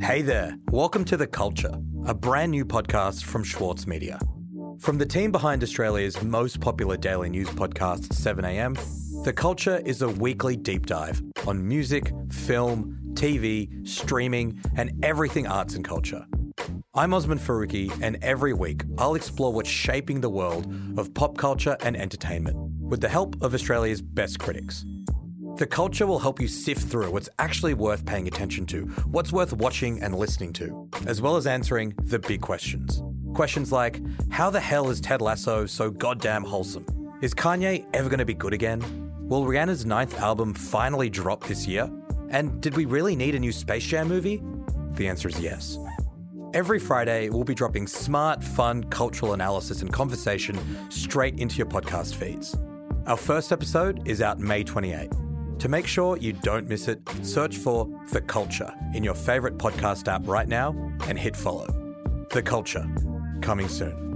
Hey there, welcome to The Culture, a brand new podcast from Schwartz Media. From the team behind Australia's most popular daily news podcast, 7am, The Culture is a weekly deep dive on music, film, TV, streaming, and everything arts and culture. I'm Osman Faruqi, and every week I'll explore what's shaping the world of pop culture and entertainment with the help of Australia's best critics. The culture will help you sift through what's actually worth paying attention to, what's worth watching and listening to, as well as answering the big questions. Questions like How the hell is Ted Lasso so goddamn wholesome? Is Kanye ever going to be good again? Will Rihanna's ninth album finally drop this year? And did we really need a new Space Jam movie? The answer is yes. Every Friday, we'll be dropping smart, fun cultural analysis and conversation straight into your podcast feeds. Our first episode is out May 28. To make sure you don't miss it, search for The Culture in your favourite podcast app right now and hit follow. The Culture, coming soon.